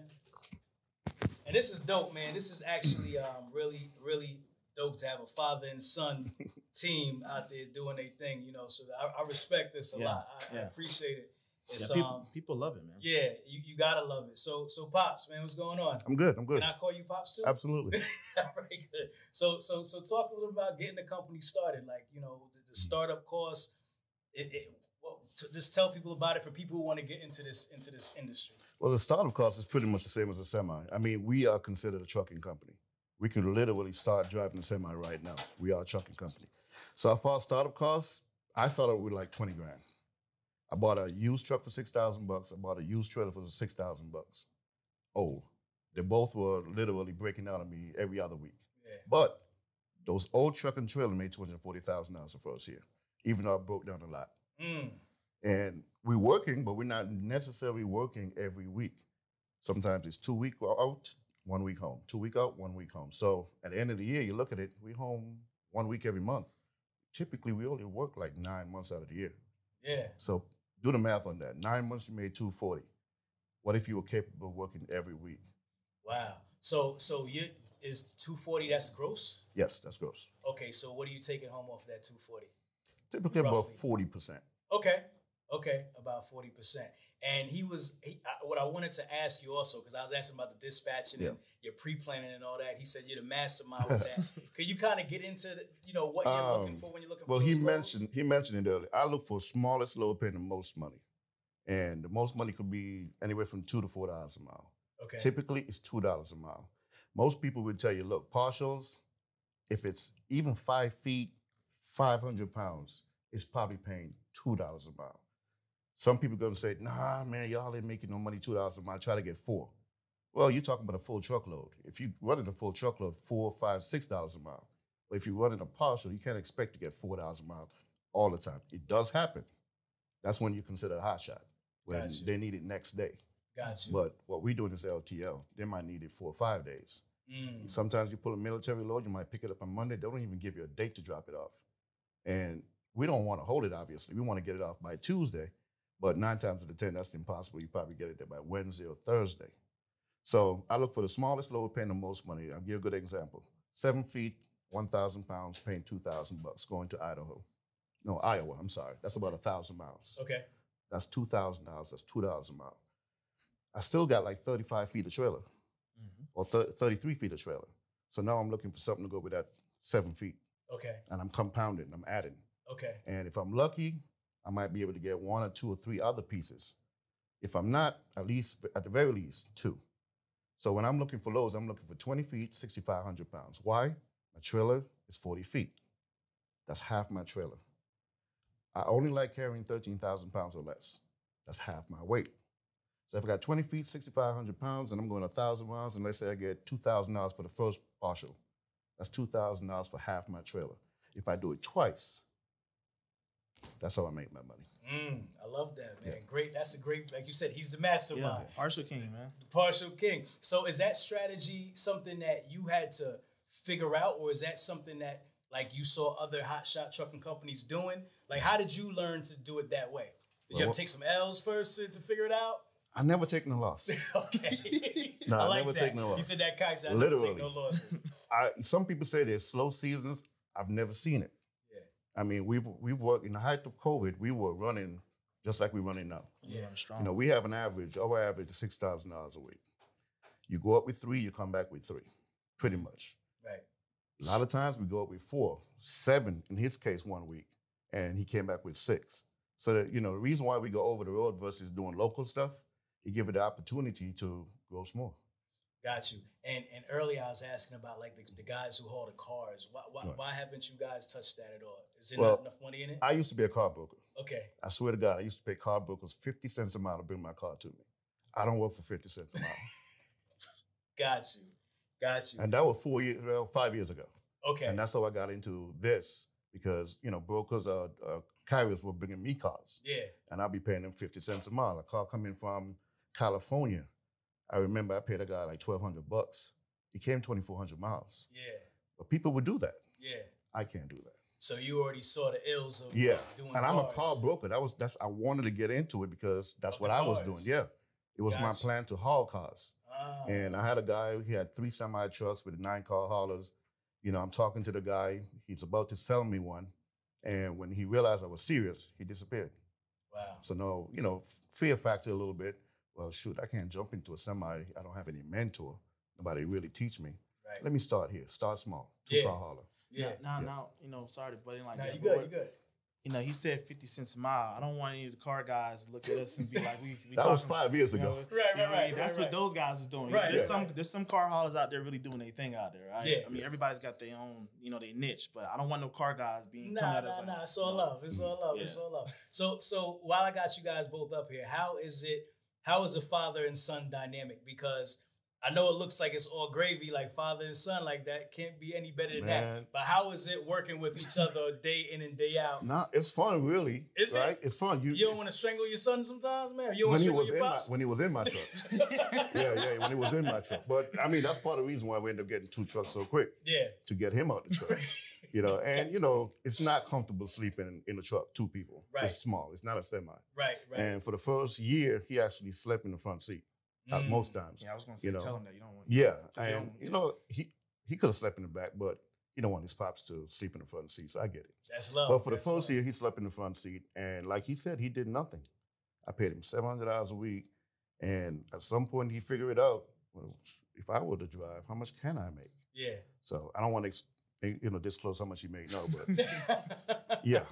And this is dope, man. This is actually um really, really dope to have a father and son team out there doing their thing, you know. So I, I respect this a Yeah, lot. I, I appreciate it. It's Yeah, people, um people love it, man. yeah, you, you gotta love it. So so pops, man, what's going on? I'm good. I'm good. Can I call you pops too? Absolutely. Very good. So so so talk a little about getting the company started. Like you know the, the startup costs. It, it well, to just tell people about it for people who want to get into this into this industry. Well, the startup cost is pretty much the same as a semi. I mean, we are considered a trucking company. We can literally start driving a semi right now. We are a trucking company. So, as far as startup costs, I started with like 20 grand. I bought a used truck for 6,000 bucks. I bought a used trailer for 6,000 bucks. Old. They both were literally breaking out on me every other week. Yeah. But those old truck and trailer made $240,000 the first year, even though I broke down a lot. Mm. and we're working, but we're not necessarily working every week. Sometimes it's two week out, one week home, two week out, one week home. So at the end of the year, you look at it, we home one week every month. Typically, we only work like nine months out of the year. Yeah. So do the math on that. Nine months, you made two forty. What if you were capable of working every week? Wow. So so you is two forty. That's gross. Yes, that's gross. Okay. So what are you taking home off of that two forty? Typically about forty percent. Okay. Okay. About forty percent. And he was he, I, what I wanted to ask you also because I was asking about the dispatching and your pre-planning and all that. He said you're the mastermind with that. Could you kind of get into the, you know what you're looking Um, for when you're looking Well, for he those mentioned he mentioned it earlier. I look for smallest load paying the most money, and the most money could be anywhere from two to four dollars a mile. Okay. Typically, it's two dollars a mile. Most people would tell you, look, partials, if it's even five feet, five hundred pounds, it's probably paying two dollars a mile. Some people gonna say, nah, man, y'all ain't making no money two dollars a mile. Try to get four. Well, you're talking about a full truckload. If you running a full truckload, four, five, six dollars a mile. But if you're running a partial, you can't expect to get four dollars a mile all the time. It does happen. That's when you consider a hot shot. When Gotcha. they need it next day. Got you. But what we doing is LTL. They might need it four or five days. Mm. Sometimes you pull a military load, you might pick it up on Monday. They don't even give you a date to drop it off. And we don't want to hold it, obviously. We want to get it off by Tuesday. But nine times out of 10, that's impossible. You probably get it there by Wednesday or Thursday. So I look for the smallest load paying the most money. I'll give you a good example. Seven feet, 1,000 pounds, paying 2,000 bucks going to Idaho. No, Iowa, I'm sorry. That's about a 1,000 miles. Okay. That's $2,000. That's $2 a mile. I still got like 35 feet of trailer Mhm. or thir- 33 feet of trailer. So now I'm looking for something to go with that seven feet. Okay. And I'm compounding, I'm adding. Okay. And if I'm lucky, I might be able to get one or two or three other pieces. If I'm not, at least, at the very least, two. So when I'm looking for loads, I'm looking for 20 feet, 6,500 pounds. Why? My trailer is 40 feet. That's half my trailer. I only like carrying 13,000 pounds or less. That's half my weight. So if I got 20 feet, 6,500 pounds, and I'm going 1,000 miles, and let's say I get $2,000 for the first partial, that's $2,000 for half my trailer. If I do it twice, that's how I make my money. Mm, I love that, man. Great. That's a great, like you said, he's the mastermind. Yeah, partial king, man. the partial king. So is that strategy something that you had to figure out, or is that something that like you saw other hot shot trucking companies doing? Like, how did you learn to do it that way? Did you Well, have to take some L's first to, to figure it out? I never taken a loss. okay. No, I I like never that. take no loss. You said that Kai said I never take Literally. no losses. I some people say there's slow seasons. I've never seen it. I mean, we've we've worked in the height of COVID. We were running just like we're running now. Yeah. I'm strong. You know, we have an average. Our average is six thousand dollars a week. You go up with three, you come back with three, pretty much. Right. A lot of times we go up with four, seven in his case one week, and he came back with six. So that you know, the reason why we go over the road versus doing local stuff, it give it the opportunity to grow small. Got you. And and earlier I was asking about like the, the guys who haul the cars. Why why, Right. why haven't you guys touched that at all? Is there Well, not enough money in it? I used to be a car broker. okay. I swear to God, I used to pay car brokers 50 cents a mile to bring my car to me. I don't work for 50 cents a mile. Got you. Got you. and that was four years, well, five years ago. okay. And that's how I got into this because, you know, brokers, uh, uh, carriers were bringing me cars yeah. and I'll be paying them 50 cents a mile. A car coming from California. I remember I paid a guy like 1200 bucks. He came 2,400 miles. Yeah. But people would do that. Yeah. I can't do that. So you already saw the ills of Yeah. doing And I'm a car broker. That was that's I wanted to get into it because that's Of what I was doing. Yeah. It was my plan to haul cars. Ah. And I had a guy, he had three semi trucks with nine car haulers. You know, I'm talking to the guy, he's about to sell me one. And when he realized I was serious, he disappeared. wow. So, no, you know, fear factor a little bit. Well, shoot, I can't jump into a semi. I don't have any mentor. Nobody really teach me. Right. Let me start here. Start small. Two Yeah. car hauler. yeah. Now, Yeah. now, you know, sorry to butt in like Nah, that. you good. what- You good. You know, he said 50 cents a mile. I don't want any of the car guys to look at us and be like, we, we That was five years you know, ago. Right, you right, know right. That's right, what right. those guys was doing. Right, There's yeah. some there's some car haulers out there really doing their thing out there, right? Yeah. I mean, everybody's got their own, you know, their niche, but I don't want no car guys being Nah, coming at nah, us like, nah. It's all love. It's all love. It's all love. So, so while I got you guys both up here, how is it? How is the father and son dynamic? Because I know it looks like it's all gravy, like father and son, like that can't be any better than Man. that. But how is it working with each other day in and day out? Nah, it's fun, really. Is it? right? It's fun. You, You don't want to strangle your son sometimes, man. You don't when he was in my pops. when he was in my truck. yeah, yeah, when he was in my truck. But I mean, that's part of the reason why we ended up getting two trucks so quick yeah, to get him out the truck. you know, and you know, it's not comfortable sleeping in, a truck, two people. Right. It's small. It's not a semi. right, right. And for the first year, he actually slept in the front seat uh, Mm. most times. Yeah, I was gonna say, You know. tell him that you don't want. Yeah, you and don't- you know, he he could have slept in the back, but he don't want his pops to sleep in the front seat. So I get it. That's love. But for the first love. year, he slept in the front seat, and like he said, he did nothing. I paid him seven hundred dollars a week, and at some point, he figured it out, well, if I were to drive, how much can I make? yeah. So I don't want to, you know, disclose how much he made. No, but Yeah.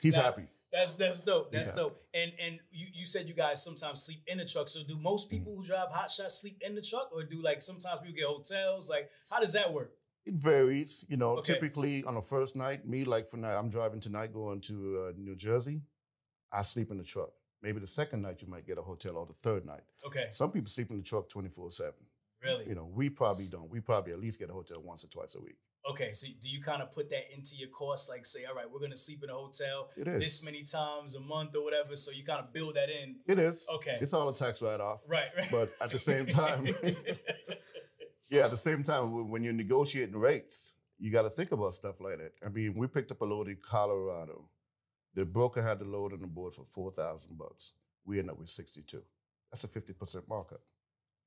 he's Now, happy. That's that's dope. That's dope. And and you, you said you guys sometimes sleep in the truck. So do most Mm-hmm. people who drive hot shots sleep in the truck, or do like sometimes people get hotels? Like how does that work? It varies, you know. Okay. Typically, on the first night, me like for night, I'm driving tonight going to uh, New Jersey. I sleep in the truck. Maybe the second night you might get a hotel, or the third night. Okay, Some people sleep in the truck twenty four seven. really? You know, we probably don't. We probably at least get a hotel once or twice a week. Okay, so do you kind of put that into your cost? Like say, all right, we're gonna sleep in a hotel this many times a month or whatever. So you kind of build that in. It is. Okay, It's all a tax write off. right, right. But at the same time, yeah, at the same time, when- you're negotiating rates, you got to think about stuff like that. I mean, we picked up a load in Colorado. The broker had the load on the board for four thousand bucks. We ended up with sixty-two. That's a fifty percent markup.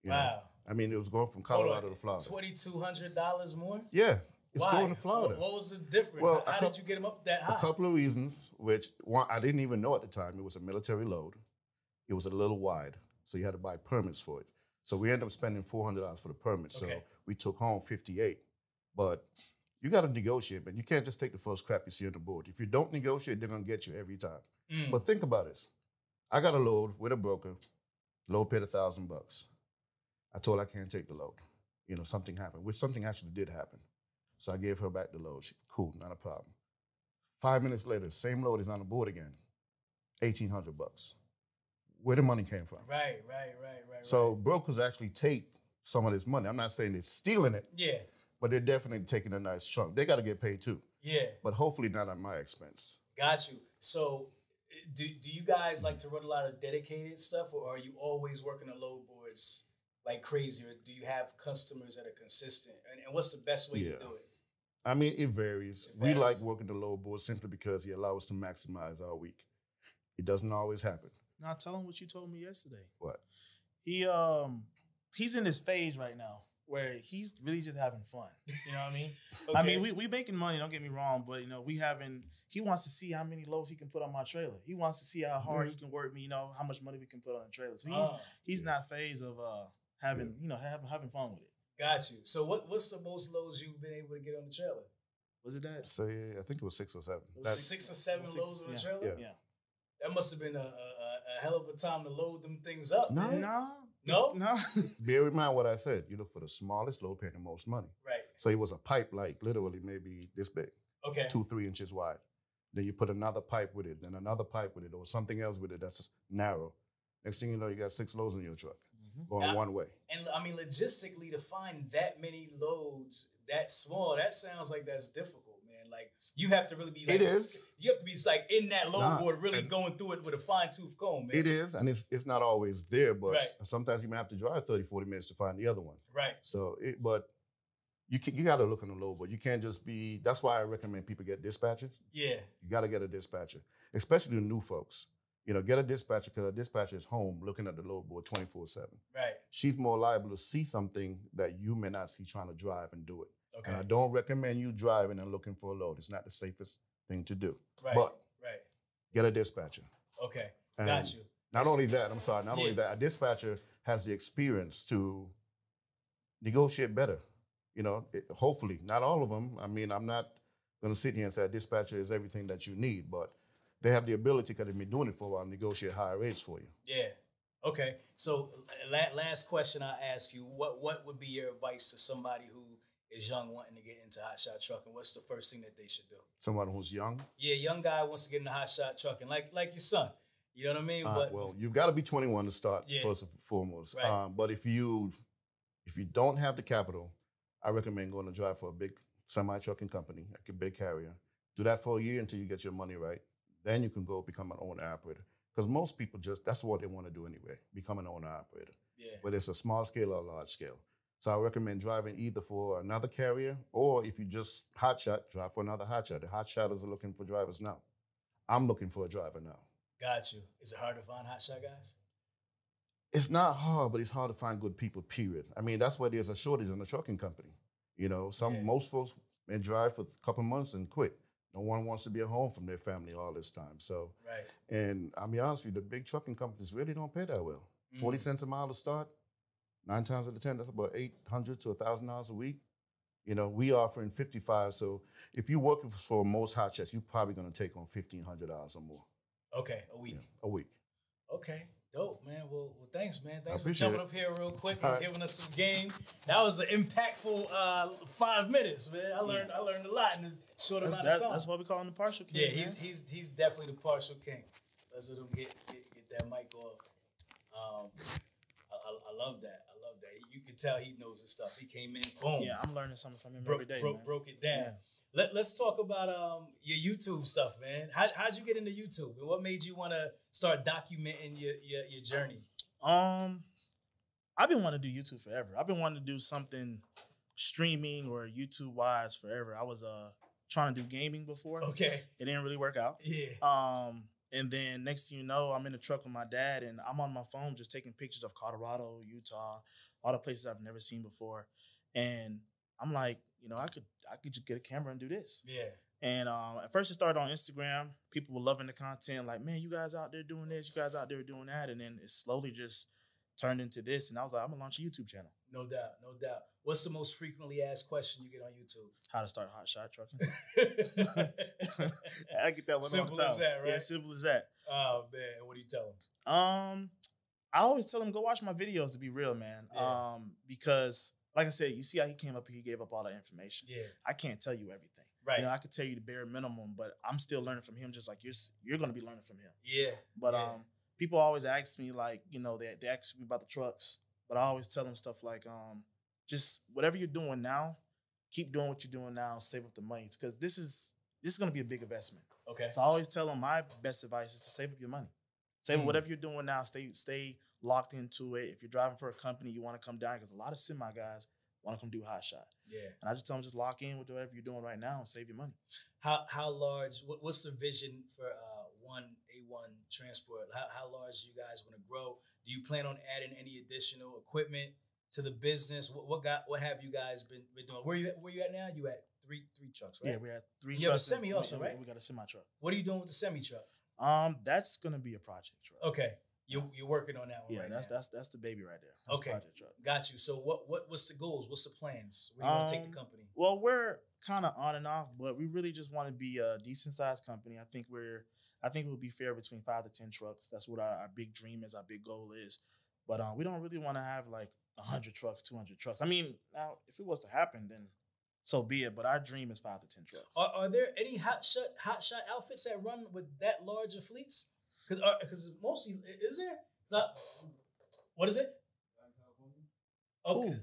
you know? wow, I mean, it was going from Colorado to Florida. twenty two hundred dollars more. Yeah, it's Why? going to Florida. What, was the difference? Well, How did you get them up that high? A couple of reasons, which one I didn't even know at the time. It was a military load. It was a little wide, so you had to buy permits for it. So we ended up spending four hundred dollars for the permit. So we took home fifty eight. But you got to negotiate, man. You can't just take the first crap you see on the board. If you don't negotiate, they're gonna get you every time. Mm, But think about this: I got a load with a broker. Load paid a thousand bucks. I told I can't take the load. You know, something happened, which something actually did happen. So I gave her back the load. She, cool, not a problem. Five minutes later, same load is on the board again. Eighteen hundred bucks. Where the money came from? Right, right, right, right. So right. brokers actually take some of this money. I'm not saying they're stealing it, yeah, but they're definitely taking a nice chunk. They got to get paid too, yeah, but hopefully not at my expense. got you. So, eh, do do you guys like to run a lot of dedicated stuff, or are you always working the load boards like crazy, or do you have customers that are consistent? And, and what's the best way Yeah. to do it? I mean, it varies. It We like working the load board simply because it allows us to maximize our week. It doesn't always happen. Now tell him what you told me yesterday. What? He um he's in this phase right now where he's really just having fun. You know what I mean? I mean, we we making money. Don't get me wrong, but you know, we having. He wants to see how many loads he can put on my trailer. He wants to see how hard he can work me. You know, how much money we can put on the trailer. So he's Ah, he's not phase of uh having you know having having fun with it. Got you. So, what what's the most loads you've been able to get on the trailer? Was it that? So yeah, I think it was six or seven. was That's, Six or seven six- loads on the yeah, trailer. yeah. Yeah. That must have been a, a, a- a hell of a time to load them things up. No. man. No. No? No. bear in mind what I said. You look for the smallest load paying the most money. Right. So it was a pipe like literally maybe this big, Okay. two, three inches wide. Then you put another pipe with it, then another pipe with it, or something else with it that's narrow. Next thing you know, you got six loads in your truck Mhm. going Yeah. one way. And I mean, logistically, to find that many loads that small, that sounds like that's difficult, man. Like you have to really be like, It is. you have to be like in that load Nah, board, really going through it with a fine tooth comb, man. It is, and it's it's not always there, but Right. sometimes you may have to drive 30, 40 minutes to find the other one. Right. So, it, but you can, you got to look on the load board. You can't just be. That's why I recommend people get dispatchers. Yeah. You got to get a dispatcher, especially the new folks. You know, get a dispatcher because a dispatcher is home looking at the load board 24 7. Right. She's more liable to see something that you may not see trying to drive and do it. Okay. And I don't recommend you driving and looking for a load. It's not the safest thing to do. right. But right. get a dispatcher. Okay. And Got you. Not only that, I'm sorry, not only that, a dispatcher has the experience to negotiate better. You know, it, hopefully, not all of them. I mean, I'm not going to sit here and say a dispatcher is everything that you need, but they have the ability, because they've been doing it for a while, to negotiate higher rates for you. Yeah. Okay. So la- last question I ask you: What what would be your advice to somebody who is young wanting to get into hot shot trucking? What's the first thing that they should do? Someone who's young, Yeah, young guy wants to get into hot shot trucking, like like your son. You know what I mean? uh, but well, you've got to be 21 to start Yeah. first and foremost. Right. Um, but if you if you don't have the capital, I recommend going to drive for a big semi trucking company, like a big carrier. Do that for a year until you get your money right. Then you can go become an owner operator. Because most people just that's what they want to do anyway, become an owner operator. yeah, Whether it's a small scale or a large scale. So I recommend driving either for another carrier or if you just hot shot, drive for another hot shot. The hot shotters are looking for drivers now. I'm looking for a driver now. got you. Is it hard to find hot shot guys? it's not hard, but it's hard to find good people. Period. I mean, that's why there's a shortage in the trucking company. You know, some Yeah. most folks may drive for a couple months and quit. No one wants to be at home from their family all this time. So, Right. and I'll be honest with you, the big trucking companies really don't pay that well. Forty Mm. cents a mile to start. Nine times out of ten, that's about eight hundred to thousand dollars a week. You know, we offering fifty five. So if you're working for most hot shots, you're probably going to take on fifteen hundred dollars or more Okay, a week. yeah, a week. Okay, dope, man. Well, well, thanks, man. Thanks for jumping it. up here real quick and right. giving us some game. That was an impactful uh, five minutes, man. I learned I learned a lot in a short That's, amount that, of time. that's why we call him the partial king. yeah, man. he's he's he's definitely the partial king. Let's let him get get, get that mic off. Um, I, I, I love that. I love that. You can tell he knows his stuff. He came in, boom, yeah. I'm learning something from him broke, every day. broke, broke it down. Yeah. Let, let's talk about um your YouTube stuff, man. How, how'd you get into YouTube, and what made you want to start documenting your, your your journey? Um, I've been wanting to do YouTube forever. I've been wanting to do something streaming or YouTube wise forever. I was uh trying to do gaming before. Okay, It didn't really work out. yeah, Um, and then next thing you know, I'm in the truck with my dad, and I'm on my phone just taking pictures of Colorado, Utah, all the places I've never seen before. And I'm like, you know, I could I could just get a camera and do this. yeah, And um, at first, it started on Instagram. People were loving the content, like, man, you guys out there doing this, you guys out there doing that. And then it slowly just turned into this. And I was like, I'm gonna launch a YouTube channel. no doubt, no doubt. What's the most frequently asked question you get on YouTube? How to start hot shot trucking. I get that one Simple all the time. as that, Yeah, simple as that. oh man, what do you tell them? Um, I always tell them go watch my videos to be real, man. Yeah. Um, because like I said, you see how he came up here, he gave up all that information. Yeah. I can't tell you everything. Right. You know, I could tell you the bare minimum, but I'm still learning from him, just like you're you're gonna be learning from him. yeah. But Yeah. um, people always ask me like, you know, they they ask me about the trucks, but I always tell them stuff like, um, just whatever you're doing now, keep doing what you're doing now, save up the money because this is this is gonna be a big investment. Okay. So I always tell them my best advice is to save up your money. Save Mm. whatever you're doing now. Stay stay locked into it. If you're driving for a company, you want to come down because a lot of semi guys want to come do hot shot. Yeah. And I just tell them just lock in with whatever you're doing right now and save your money. How how large? What, what's the vision for uh, one and one transport? How how large do you guys want to grow? Do you plan on adding any additional equipment to the business? What what got what have you guys been, been doing? Where you at, where you at now? You at three three trucks, right? Yeah, we had three. You have a semi also, we- right? We got a semi truck. What are you doing with the semi truck? Um, that's gonna be a project truck. Okay, you you're working on that one Yeah, right that's now. that's that's the baby right there. That's Okay. Got you. So what what what's the goals? What's the plans? Where do you want to take Um, the company? Well, we're kind of on and off, but we really just want to be a decent sized company. I think we're, I think we'll be fair between five to ten trucks. That's what our, our big dream is, our big goal is. But um, we don't really want to have like hundred trucks, two hundred trucks. I mean, now if it was to happen, then so be it. But our dream is five to ten trucks. Are, are there any hot shot hot shot outfits that run with that large of fleets? Because because mostly is there? 'Cause that what is it? Okay. Ooh.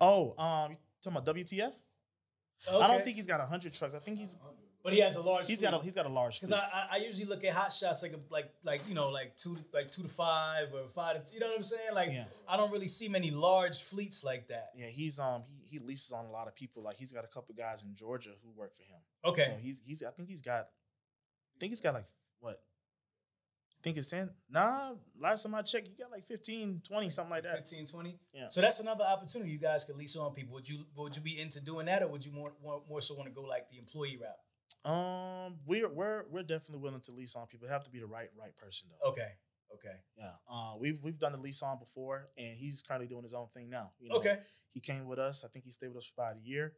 Oh, um, you talking about WTF? Okay. I don't think he's got hundred trucks. I think he's but he has a large. he's got a he's got a large. Because. I, I I usually look at hot shots like a, like like you know like two to, like two to five or five to you know what I'm saying like Yeah. I don't really see many large fleets like that. Yeah, he's um he he leases on a lot of people. Like he's got a couple guys in Georgia who work for him. Okay. So he's he's I think he's got think he's got like what? I think it's 10. Nah, last time I checked, he got like 15, 20, something like that. 15, 20. Yeah. So that's another opportunity you guys could lease on people. Would you would you be into doing that or would you more more, more so want to go like the employee route? Um we're we're we're definitely willing to lease on people. It have to be the right right person though. Okay. Okay. Yeah. Uh we've we've done the lease on before and he's currently doing his own thing now. You know, Okay. He came with us. I think he stayed with us for about a year.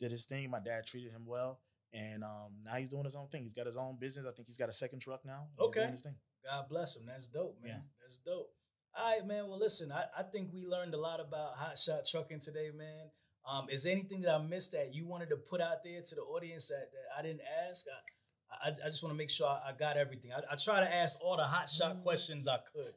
Did his thing. My dad treated him well. And um, now he's doing his own thing. He's got his own business. I think he's got a second truck now. Okay. doing his thing. God bless him. That's dope, man. Yeah. That's dope. All right, man. Well, listen, I, I think we learned a lot about hot shot trucking today, man. Um, is there anything that I missed that you wanted to put out there to the audience that, that I didn't ask? I, I, I just want to make sure I, I got everything. I, I try to ask all the hot shot questions I could,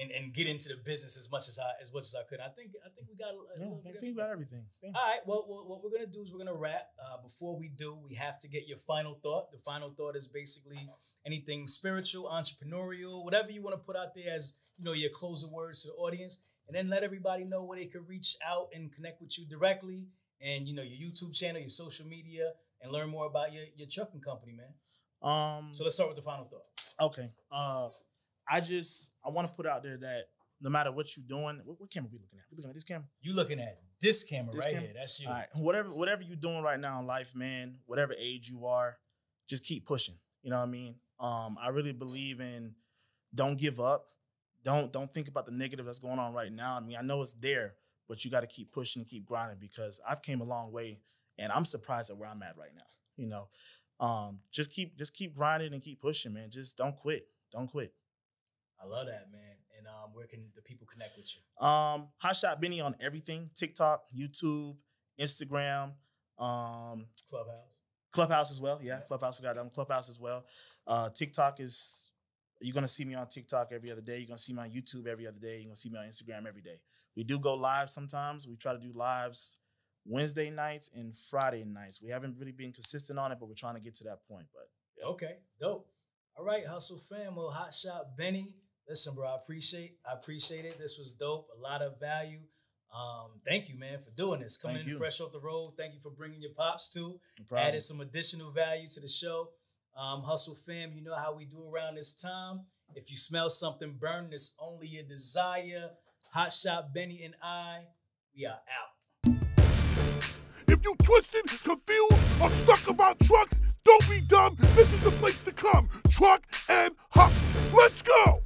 and, and get into the business as much as I as much as I could. I think I think we got. A, Yeah, little I think about everything. Yeah. all right. Well, well, what we're gonna do is we're gonna wrap. Uh, before we do, we have to get your final thought. The final thought is basically anything spiritual, entrepreneurial, whatever you want to put out there as you know your closing words to the audience, and then let everybody know where they can reach out and connect with you directly, and you know your YouTube channel, your social media, and learn more about your your trucking company, man. Um. So let's start with the final thought. okay. Uh, I just I want to put out there that no matter what you're doing, what, what camera we looking at? We looking at this camera. You looking at this camera This right camera? here? That's you. All right. Whatever whatever you're doing right now in life, man, whatever age you are, just keep pushing. You know what I mean? Um, I really believe in don't give up. Don't don't think about the negative that's going on right now. I mean, I know it's there, but you got to keep pushing and keep grinding because I've came a long way and I'm surprised at where I'm at right now. You know, um, just keep just keep grinding and keep pushing, man. Just don't quit. Don't quit. I love that, man. And um, where can the people connect with you? Um, Hot Shot Benni on everything: TikTok, YouTube, Instagram, um, Clubhouse. Clubhouse as well. Yeah, Clubhouse. We got um, Clubhouse as well. Uh, TikTok is you're gonna see me on TikTok every other day. You're gonna see me on YouTube every other day. You're gonna see me on Instagram every day. We do go live sometimes. We try to do lives Wednesday nights and Friday nights. We haven't really been consistent on it, but we're trying to get to that point. But Okay, dope. All right, Hustle fam. Well, Hot Shot Benni. Listen, bro, I appreciate I appreciate it. This was dope. A lot of value. Um, thank you, man, for doing this. Coming Thank in you. fresh off the road. Thank you for bringing your pops too. no. Added some additional value to the show. Um, Hustle fam, you know how we do around this time. If you smell something burning, it's only your desire. Hot Shot Benni and I, we are out. If you twisted, confused, or stuck about trucks, don't be dumb. This is the place to come. Truck and hustle. Let's go.